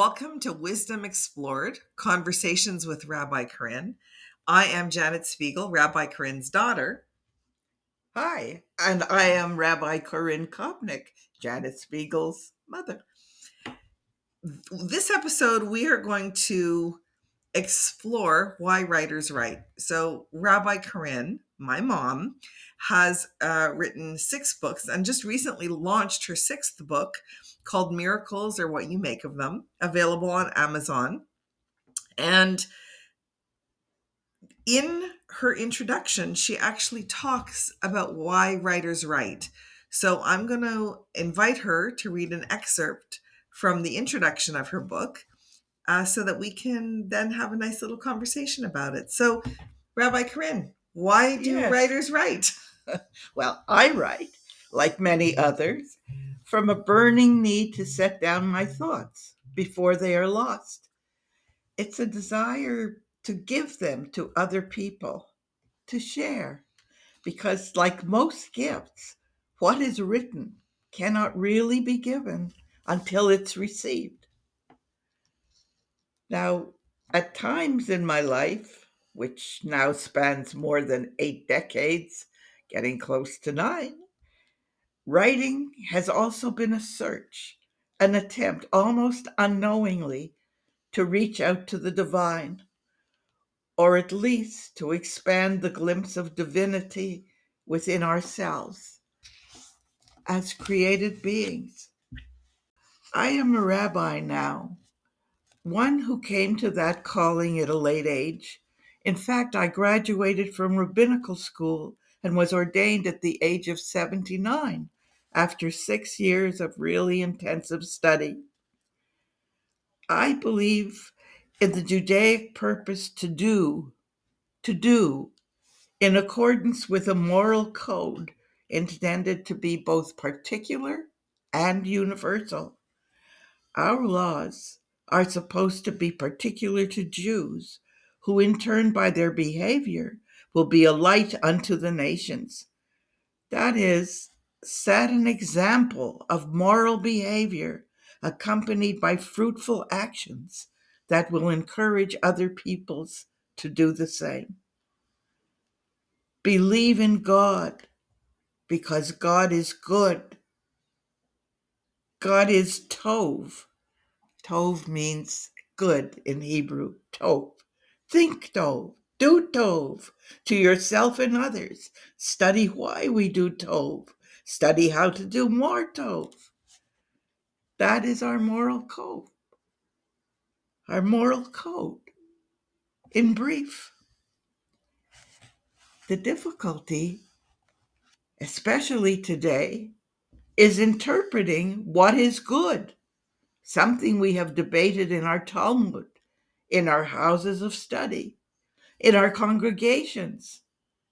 Welcome to Wisdom Explored Conversations with Rabbi Corinne. I am Janet Spiegel, Rabbi Corinne's daughter. Hi, and I am Rabbi Corinne Kopnick, Janet Spiegel's mother. This episode, we are going to explore why writers write. So, Rabbi Corinne, my mom, has uh, written six books and just recently launched her sixth book called Miracles Are What You Make of Them, available on Amazon. And in her introduction, she actually talks about why writers write. So I'm going to invite her to read an excerpt from the introduction of her book uh, so that we can then have a nice little conversation about it. So, Rabbi Corinne, why do yes. writers write? well, I write, like many others, from a burning need to set down my thoughts before they are lost. It's a desire to give them to other people, to share, because, like most gifts, what is written cannot really be given until it's received. Now, at times in my life, which now spans more than eight decades, getting close to nine, writing has also been a search, an attempt almost unknowingly to reach out to the divine, or at least to expand the glimpse of divinity within ourselves as created beings. I am a rabbi now one who came to that calling at a late age. In fact, I graduated from rabbinical school and was ordained at the age of 79 after six years of really intensive study. I believe in the Judaic purpose to do, to do, in accordance with a moral code intended to be both particular and universal. Our laws are supposed to be particular to Jews, who in turn by their behavior will be a light unto the nations. That is, set an example of moral behavior accompanied by fruitful actions that will encourage other peoples to do the same. Believe in God because God is good. God is Tov, Tov means good in Hebrew. Tov. Think Tov. Do Tov to yourself and others. Study why we do Tov. Study how to do more Tov. That is our moral code. Our moral code. In brief, the difficulty, especially today, is interpreting what is good something we have debated in our Talmud, in our houses of study, in our congregations,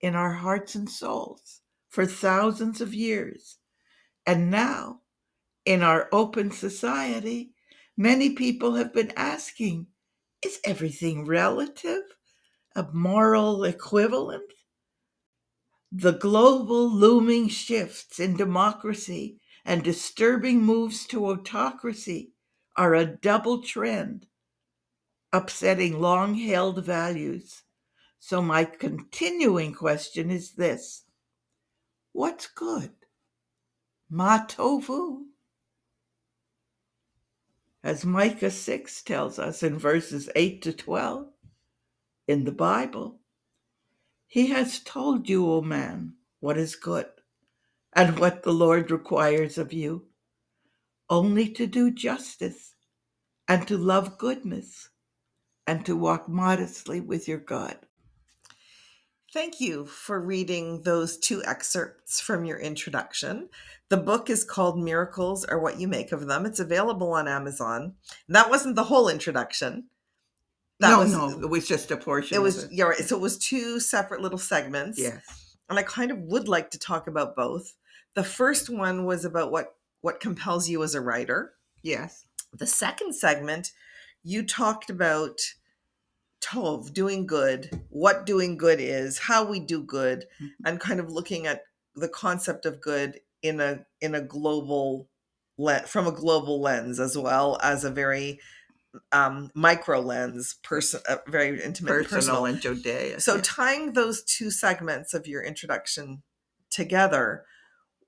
in our hearts and souls for thousands of years. And now, in our open society, many people have been asking is everything relative? A moral equivalent? The global looming shifts in democracy and disturbing moves to autocracy are a double trend, upsetting long held values. So, my continuing question is this What's good? Ma tovu. As Micah 6 tells us in verses 8 to 12 in the Bible, He has told you, O man, what is good and what the Lord requires of you only to do justice and to love goodness and to walk modestly with your God. Thank you for reading those two excerpts from your introduction. The book is called Miracles Are What You Make of Them. It's available on Amazon. That wasn't the whole introduction. That no, was, no, it was just a portion. It was, it. yeah, right. So it was two separate little segments. Yes. And I kind of would like to talk about both. The first one was about what what compels you as a writer. Yes. The second segment, you talked about Tov, doing good, what doing good is, how we do good, mm-hmm. and kind of looking at the concept of good in a in a global le- from a global lens as well as a very um, micro lens, person, uh, very intimate, Personal personal. and Judea. So yeah. tying those two segments of your introduction together,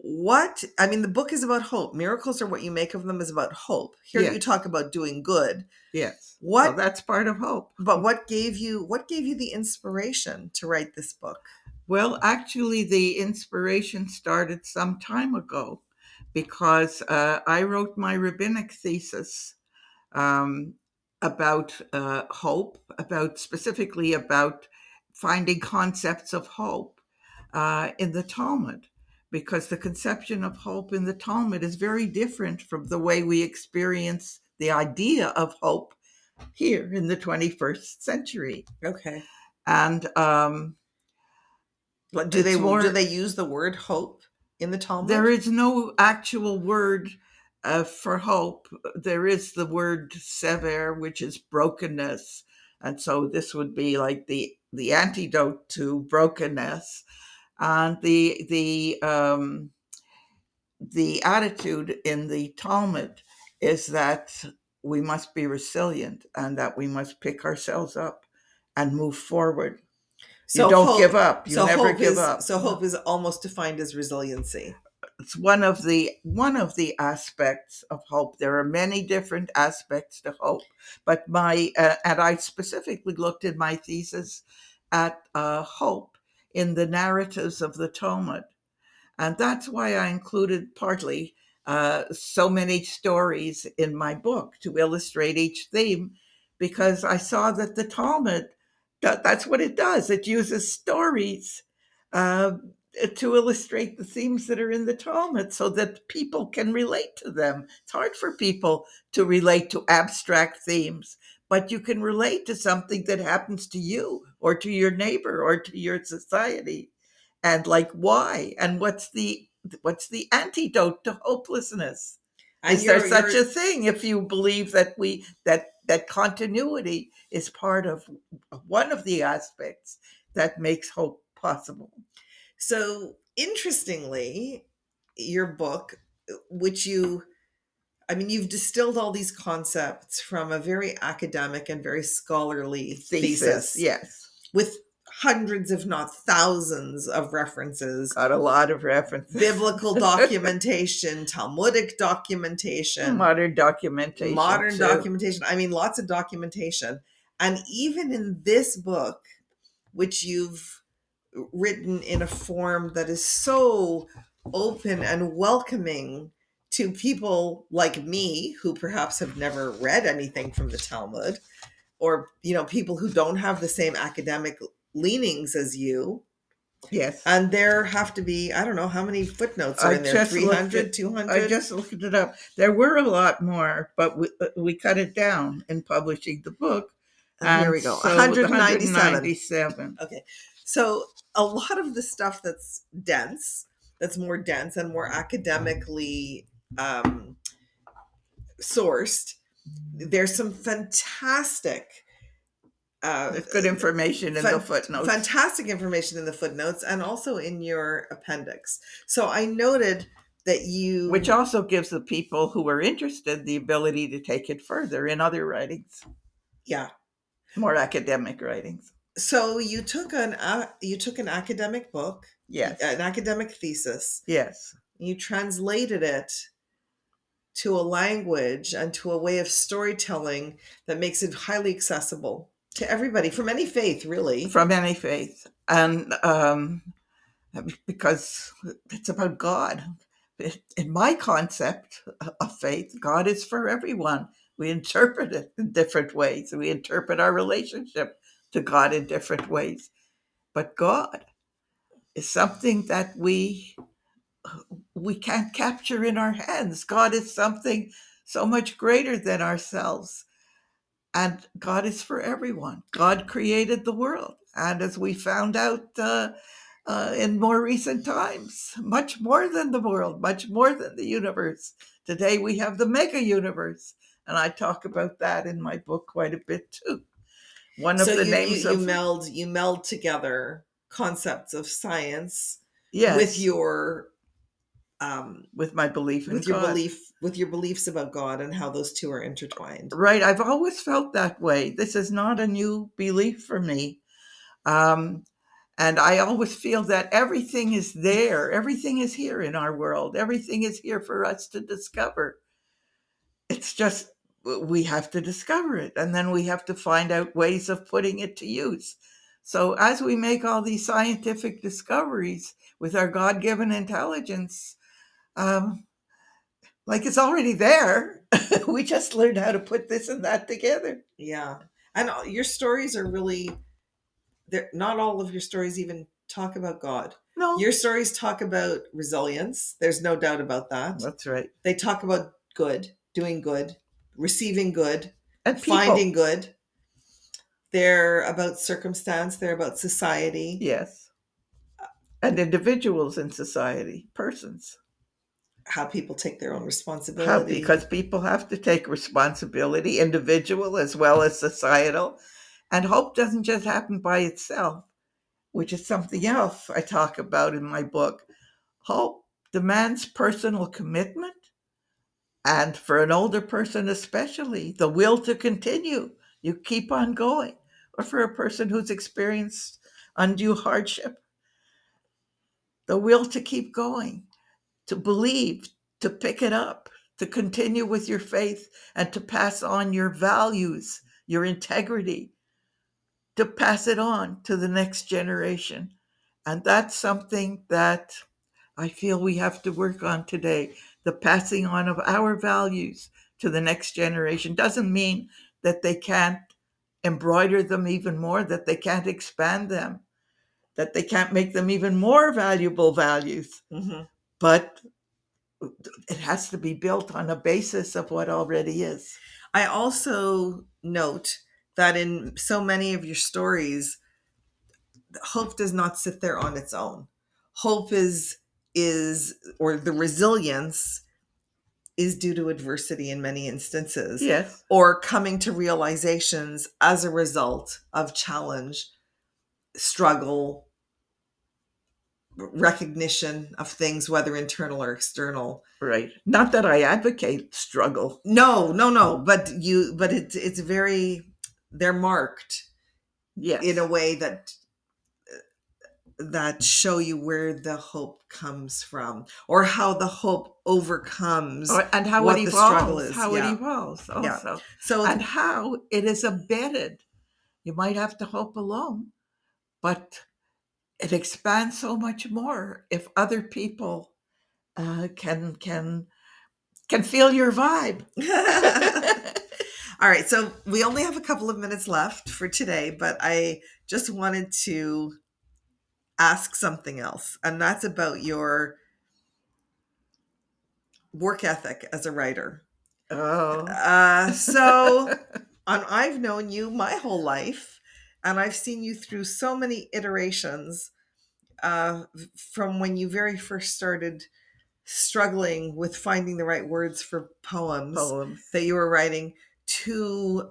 what I mean, the book is about hope. Miracles are what you make of them is about hope. Here you talk about doing good, yes. What- Well, that's part of hope. but what gave you what gave you the inspiration to write this book? Well, actually, the inspiration started some time ago because uh, I wrote my rabbinic thesis um, about uh, hope, about specifically about finding concepts of hope uh, in the Talmud, because the conception of hope in the Talmud is very different from the way we experience the idea of hope here in the 21st century. Okay. And um, Do they more- do they use the word hope in the Talmud? There is no actual word uh, for hope. There is the word sever, which is brokenness, and so this would be like the the antidote to brokenness, and the the um, the attitude in the Talmud is that we must be resilient and that we must pick ourselves up and move forward. you don't hope- give up. You so never give is, up. So hope is almost defined as resiliency. it's one of the one of the aspects of hope there are many different aspects to hope but my uh, and i specifically looked in my thesis at uh, hope in the narratives of the talmud and that's why i included partly uh, so many stories in my book to illustrate each theme because i saw that the talmud that, that's what it does it uses stories uh, to illustrate the themes that are in the Talmud so that people can relate to them. It's hard for people to relate to abstract themes, but you can relate to something that happens to you or to your neighbor or to your society. And like why? And what's the what's the antidote to hopelessness? And is there such a thing if you believe that we that that continuity is part of one of the aspects that makes hope possible? So interestingly, your book, which you, I mean, you've distilled all these concepts from a very academic and very scholarly thesis, yes. with hundreds, if not thousands, of references, Got a lot of references. biblical documentation, Talmudic documentation, modern documentation. modern too. documentation. I mean, lots of documentation. And even in this book, which you've written in a form that is so open and welcoming to people like me who perhaps have never read anything from the Talmud or you know people who don't have the same academic leanings as you Yes. and there have to be i don't know how many footnotes are I in there just 300 200 I just looked it up. There were a lot more, but we, uh, we cut it down in publishing the book. And here we go so 197 197. So a lot of the stuff that's dense, that's more dense and more academically um, sourced, there's some fantastic. Uh, There's good information in fan- the footnotes. Fantastic information in the footnotes and also in your appendix. So I noted that you, which also gives the people who are interested the ability to take it further in other writings, yeah. more academic writings. So you took an uh, you took an academic book, Yes. an academic thesis, yes. you translated it to a language and to a way of storytelling that makes it highly accessible to everybody from any faith really From any faith. And um, because it's about God. In my concept of faith, God is for everyone. We interpret it in different ways. We interpret our relationship to God in different ways. But God is something that we we can't capture in our hands. God is something so much greater than ourselves. And God is for everyone. God created the world. And as we found out uh, uh, in more recent times, much more than the world, much more than the universe. Today we have the mega universe. And I talk about that in my book quite a bit too. One of so the you, names you, of you meld you meld together concepts of science yes, with your um, with my belief in with your God. belief with your beliefs about God and how those two are intertwined. Right. I've always felt that way. This is not a new belief for me. Um, and I always feel that everything is there. Everything is here in our world. Everything is here for us to discover. It's just we have to discover it and then we have to find out ways of putting it to use. So, as we make all these scientific discoveries with our God given intelligence, um, like it's already there. we just learned how to put this and that together. Yeah. And all- your stories are really they're not all of your stories even talk about God. No, Your stories talk about resilience. There's no doubt about that. that's right. They talk about good, doing good, receiving good, And people, finding good. They're about circumstance, they're about society. yes, and individuals in society, persons. How people take their own How, responsibility. because people have to take responsibility, individual as well as societal. And hope doesn't just happen by itself, which is something else I talk about in my book. Hope demands personal commitment, and for an older person, especially, the will to continue. You keep on going. Or for a person who's experienced undue hardship, the will to keep going, to believe, to pick it up, to continue with your faith, and to pass on your values, your integrity, to pass it on to the next generation. And that's something that I feel we have to work on today. The passing on of our values to the next generation doesn't mean that they can't embroider them even more, that they can't expand them, that they can't make them even more valuable values Mhm. But it has to be built on a basis of what already is. I also note that in so many of your stories, hope does not sit there on its own. Hope is is or the resilience is due to adversity in many instances Yes, or coming to realizations as a result of challenge, struggle, recognition of things whether internal or external. right. Not that I advocate struggle. No, no, no, but you but it's it's very they're marked Yes, in a way that that show you where the hope comes from or how the hope overcomes Or- and how what it the struggle evolves. is, How yeah. it evolves Yeah. also, so and how it is embedded. You might have to hope alone, but it expands so much more if other people uh, can can can feel your vibe. all right so we only have a couple of minutes left for today but i just wanted to ask something else and that's about your work ethic as a writer oh, Uh, so, and I've known you my whole life, and I've seen you through so many iterations uh, from when you very first started struggling with finding the right words for poems poems. that you were writing to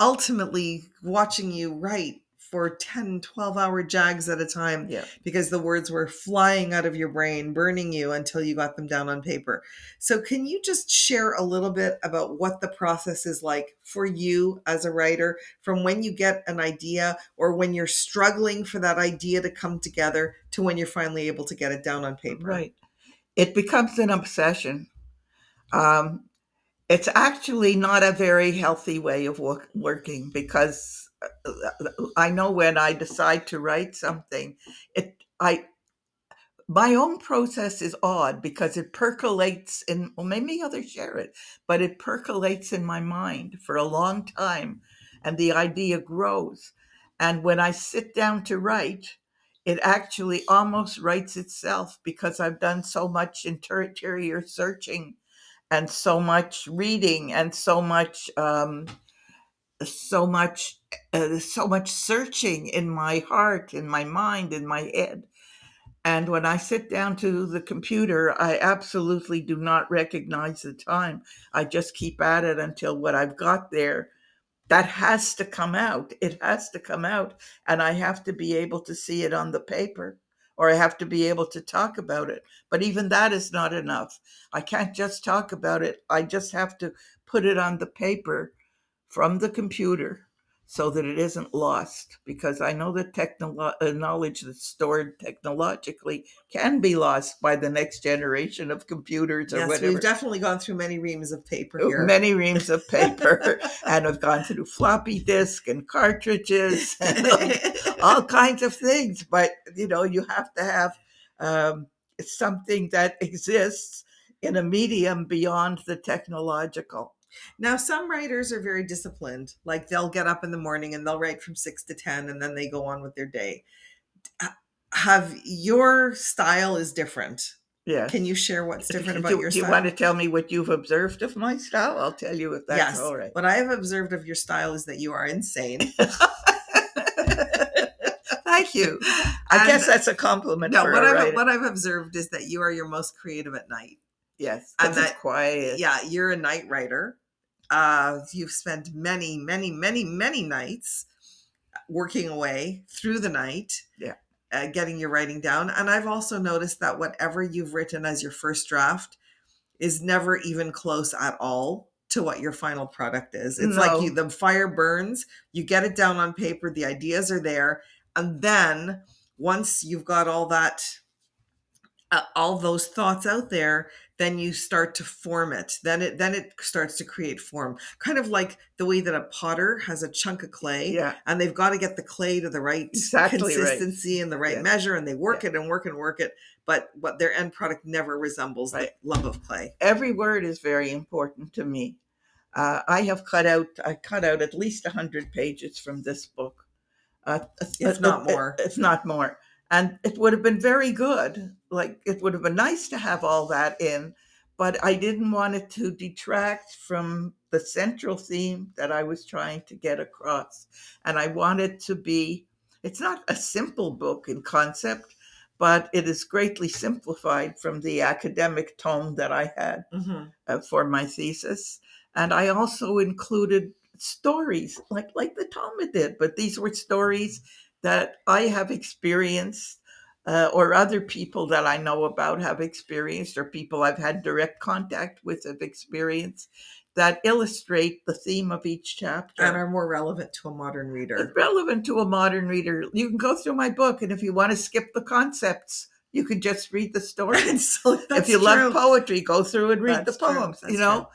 ultimately watching you write for 10 12 hour jags at a time Yeah. because the words were flying out of your brain burning you until you got them down on paper so can you just share a little bit about what the process is like for you as a writer from when you get an idea or when you're struggling for that idea to come together to when you're finally able to get it down on paper Right. It becomes an obsession. Um, it's actually not a very healthy way of work, working because I know when I decide to write something, it I my own process is odd because it percolates in well maybe others share it, but it percolates in my mind for a long time and the idea grows. And when I sit down to write, it actually almost writes itself because I've done so much interior searching and so much reading and so much um, so much uh, so much searching in my heart in my mind in my head. And when i sit down to the computer i absolutely do not recognize the time. I just keep at it until what i've got there. That has to come out. It has to come out and i have to be able to see it on the paper or I have to be able to talk about it. But even that is not enough. I can't just talk about it, I just have to put it on the paper from the computer so that it isn't lost because I know that technolo- uh, knowledge that's stored technologically can be lost by the next generation of computers or yes, whatever. we've definitely gone through many reams of paper here. Many reams of paper, and I've gone through floppy disk and cartridges and like all kinds of things. But you know, you have to have um, something that exists in a medium beyond the technological. Now, some writers are very disciplined. Like they'll get up in the morning and they'll write from six to 10 and then they go on with their day. Have your style is different. Yeah. Can you share what's different about do, your do you want to tell me what you've observed of my style? I'll tell you if that's yes. all right. What I have observed of your style is that you are insane. Thank you. I And- guess that's a compliment no, for what a I've, what I've observed is that you are your most creative at night. yes, and that- quiet. Yeah, you're a night writer. Uh, you've spent many, many, many, many nights working away through the night. Yeah. Uh, getting your writing down. And I've also noticed that whatever you've written as your first draft is never even close at all to what your final product is. It's No. like you, the fire burns, you get it down on paper, the ideas are there. And then once you've got all that, uh, all those thoughts out there, then you start to form it. Then it then it starts to create form. Kind of like the way that a potter has a chunk of clay Yeah, and they've got to get the clay to the right Exactly right. consistency and the right Yeah. measure and they work it and work and work it but what their end product never resembles Right. the love of clay every word is very important to me. Uh, I have cut out. I cut out at least hundred pages from this book, uh, If not more. If not more, and it would have been very good. Like it would have been nice to have all that in, but I didn't want it to detract from the central theme that I was trying to get across, and I wanted to be. It's not a simple book in concept, but it is greatly simplified from the academic tone that I had Mhm. uh, for my thesis, and I also included stories like like the Talmud did, but these were stories that I have experienced. Uh, or other people that I know about have experienced, or people I've had direct contact with have experienced, that illustrate the theme of each chapter. and are more relevant to a modern reader It's relevant to a modern reader. You can go through my book, and if you want to skip the concepts, you can just read the story. And so if you true. love poetry, go through and read That's the poems. You know,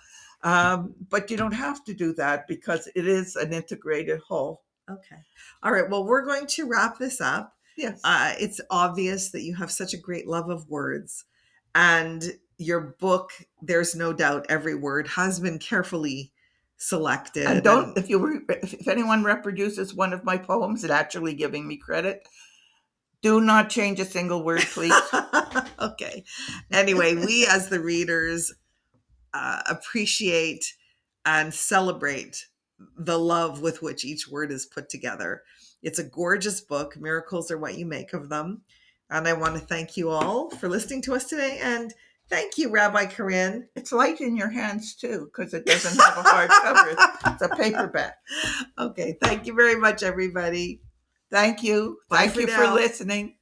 um, but you don't have to do that because it is an integrated whole. okay all right well we're going to wrap this up Yes. uh, it's obvious that you have such a great love of words and your book there's no doubt every word has been carefully selected and don't if you re- if, anyone reproduces one of my poems, naturally giving me credit, do not change a single word, please. okay. Anyway, we as the readers uh, appreciate and celebrate the love with which each word is put together. It's a gorgeous book. Miracles are what you make of them. And I want to thank you all for listening to us today. And thank you, Rabbi Corinne. it's light in your hands too because it doesn't have a hard cover. It's a paperback. Okay. Thank you very much, everybody. Thank you. Bye Thank for you now. for listening.